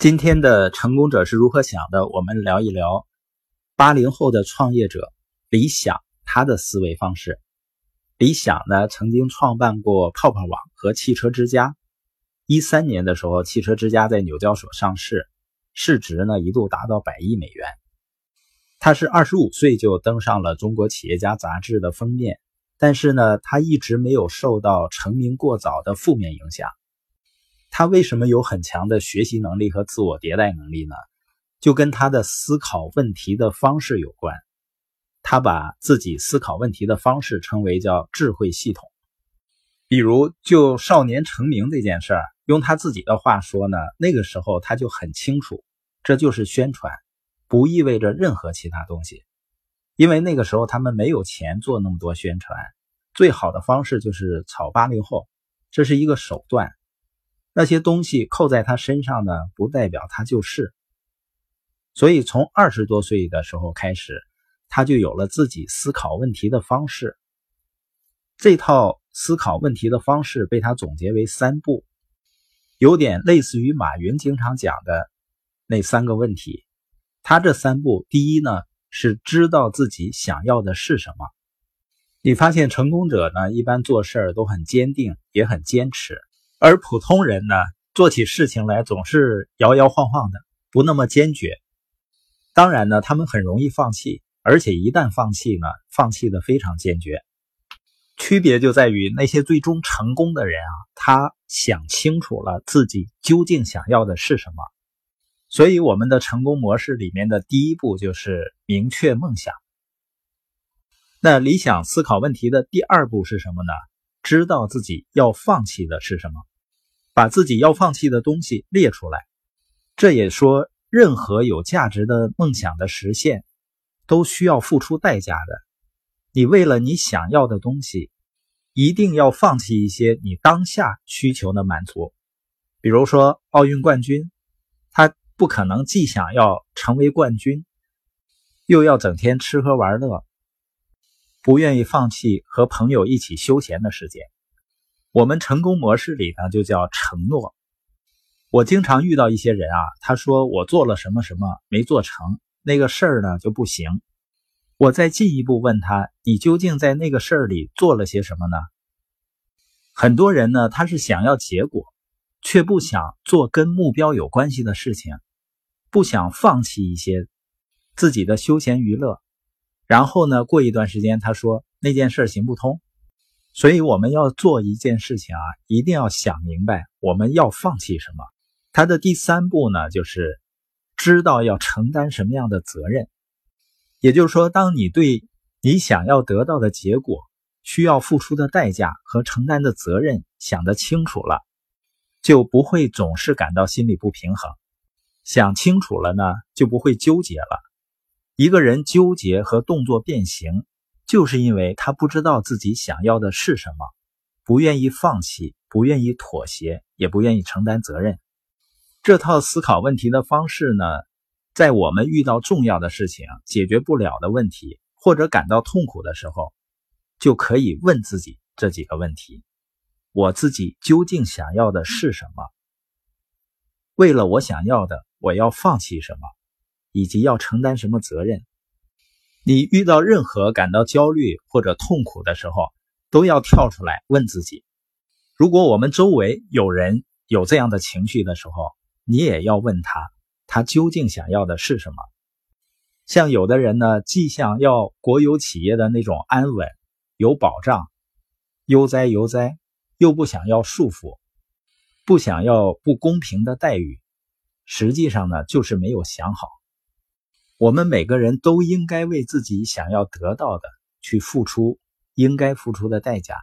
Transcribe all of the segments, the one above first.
今天的成功者是如何想的？我们聊一聊八零后的创业者李想他的思维方式。李想呢，曾经创办过泡泡网和汽车之家。一三年的时候，汽车之家在纽交所上市，市值呢一度达到百亿美元。他是二十五岁就登上了《中国企业家》杂志的封面，但是呢，他一直没有受到成名过早的负面影响。他为什么有很强的学习能力和自我迭代能力呢？就跟他的思考问题的方式有关。他把自己思考问题的方式称为叫智慧系统。比如，就少年成名这件事儿，用他自己的话说呢，那个时候他就很清楚，这就是宣传，不意味着任何其他东西。因为那个时候他们没有钱做那么多宣传，最好的方式就是炒八零后，这是一个手段。那些东西扣在他身上呢，不代表他就是。所以从二十多岁的时候开始，他就有了自己思考问题的方式。这套思考问题的方式被他总结为三步，有点类似于马云经常讲的那三个问题。他这三步，第一呢是知道自己想要的是什么。你发现成功者呢，一般做事儿都很坚定，也很坚持。而普通人呢，做起事情来总是摇摇晃晃的，不那么坚决。当然呢，他们很容易放弃，而且一旦放弃呢，放弃的非常坚决。区别就在于那些最终成功的人啊，他想清楚了自己究竟想要的是什么。所以，我们的成功模式里面的第一步就是明确梦想。那理想思考问题的第二步是什么呢？知道自己要放弃的是什么。把自己要放弃的东西列出来，这也说，任何有价值的梦想的实现，都需要付出代价的。你为了你想要的东西，一定要放弃一些你当下需求的满足。比如说奥运冠军，他不可能既想要成为冠军，又要整天吃喝玩乐，不愿意放弃和朋友一起休闲的时间。我们成功模式里呢，就叫承诺。我经常遇到一些人啊，他说我做了什么什么没做成，那个事儿呢就不行。我再进一步问他，你究竟在那个事儿里做了些什么呢？很多人呢，他是想要结果，却不想做跟目标有关系的事情，不想放弃一些自己的休闲娱乐。然后呢，过一段时间，他说那件事行不通。所以我们要做一件事情啊，一定要想明白我们要放弃什么。它的第三步呢，就是知道要承担什么样的责任。也就是说，当你对你想要得到的结果需要付出的代价和承担的责任想得清楚了，就不会总是感到心里不平衡。想清楚了呢，就不会纠结了。一个人纠结和动作变形。就是因为他不知道自己想要的是什么，不愿意放弃，不愿意妥协，也不愿意承担责任。这套思考问题的方式呢，在我们遇到重要的事情、解决不了的问题或者感到痛苦的时候，就可以问自己这几个问题：我自己究竟想要的是什么？为了我想要的，我要放弃什么，以及要承担什么责任？你遇到任何感到焦虑或者痛苦的时候，都要跳出来问自己：如果我们周围有人有这样的情绪的时候，你也要问他，他究竟想要的是什么？像有的人呢，既想要国有企业的那种安稳、有保障、悠哉悠哉，又不想要束缚，不想要不公平的待遇，实际上呢，就是没有想好。我们每个人都应该为自己想要得到的去付出应该付出的代价。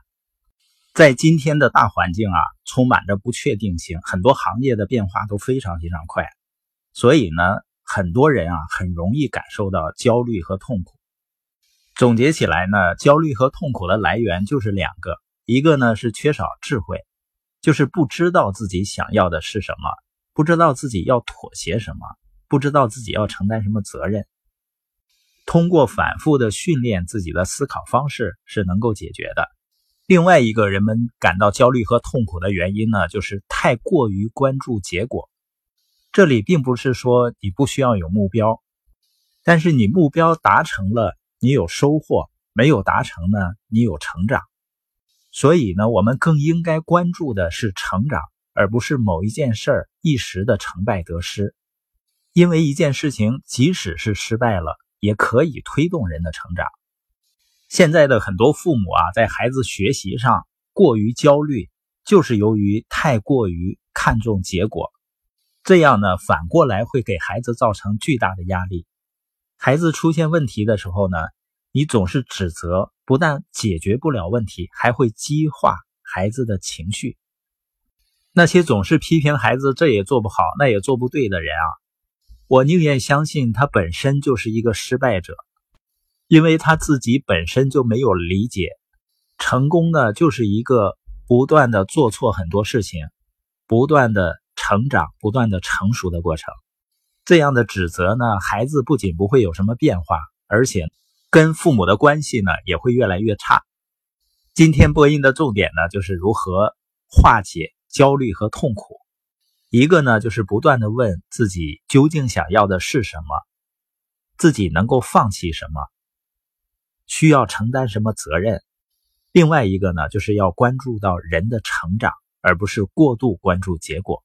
在今天的大环境啊，充满着不确定性，很多行业的变化都非常非常快，所以呢，很多人啊很容易感受到焦虑和痛苦。总结起来呢，焦虑和痛苦的来源就是两个，一个呢是缺少智慧，就是不知道自己想要的是什么，不知道自己要妥协什么。不知道自己要承担什么责任，通过反复的训练自己的思考方式是能够解决的。另外一个人们感到焦虑和痛苦的原因呢，就是太过于关注结果，这里并不是说你不需要有目标，但是你目标达成了，你有收获；没有达成呢，你有成长。所以呢，我们更应该关注的是成长，而不是某一件事儿一时的成败得失。因为一件事情即使是失败了，也可以推动人的成长。现在的很多父母啊，在孩子学习上过于焦虑，就是由于太过于看重结果，这样呢，反过来会给孩子造成巨大的压力。孩子出现问题的时候呢，你总是指责。不但解决不了问题，还会激化孩子的情绪。那些总是批评孩子这也做不好那也做不对的人啊，我宁愿相信他本身就是一个失败者，因为他自己本身就没有理解，成功呢就是一个不断的做错很多事情，不断的成长、不断的成熟的过程。这样的指责呢，孩子不仅不会有什么变化，而且。跟父母的关系呢也会越来越差。今天播音的重点呢就是如何化解焦虑和痛苦。一个呢就是不断的问自己究竟想要的是什么，自己能够放弃什么，需要承担什么责任。另外一个呢就是要关注到人的成长，而不是过度关注结果。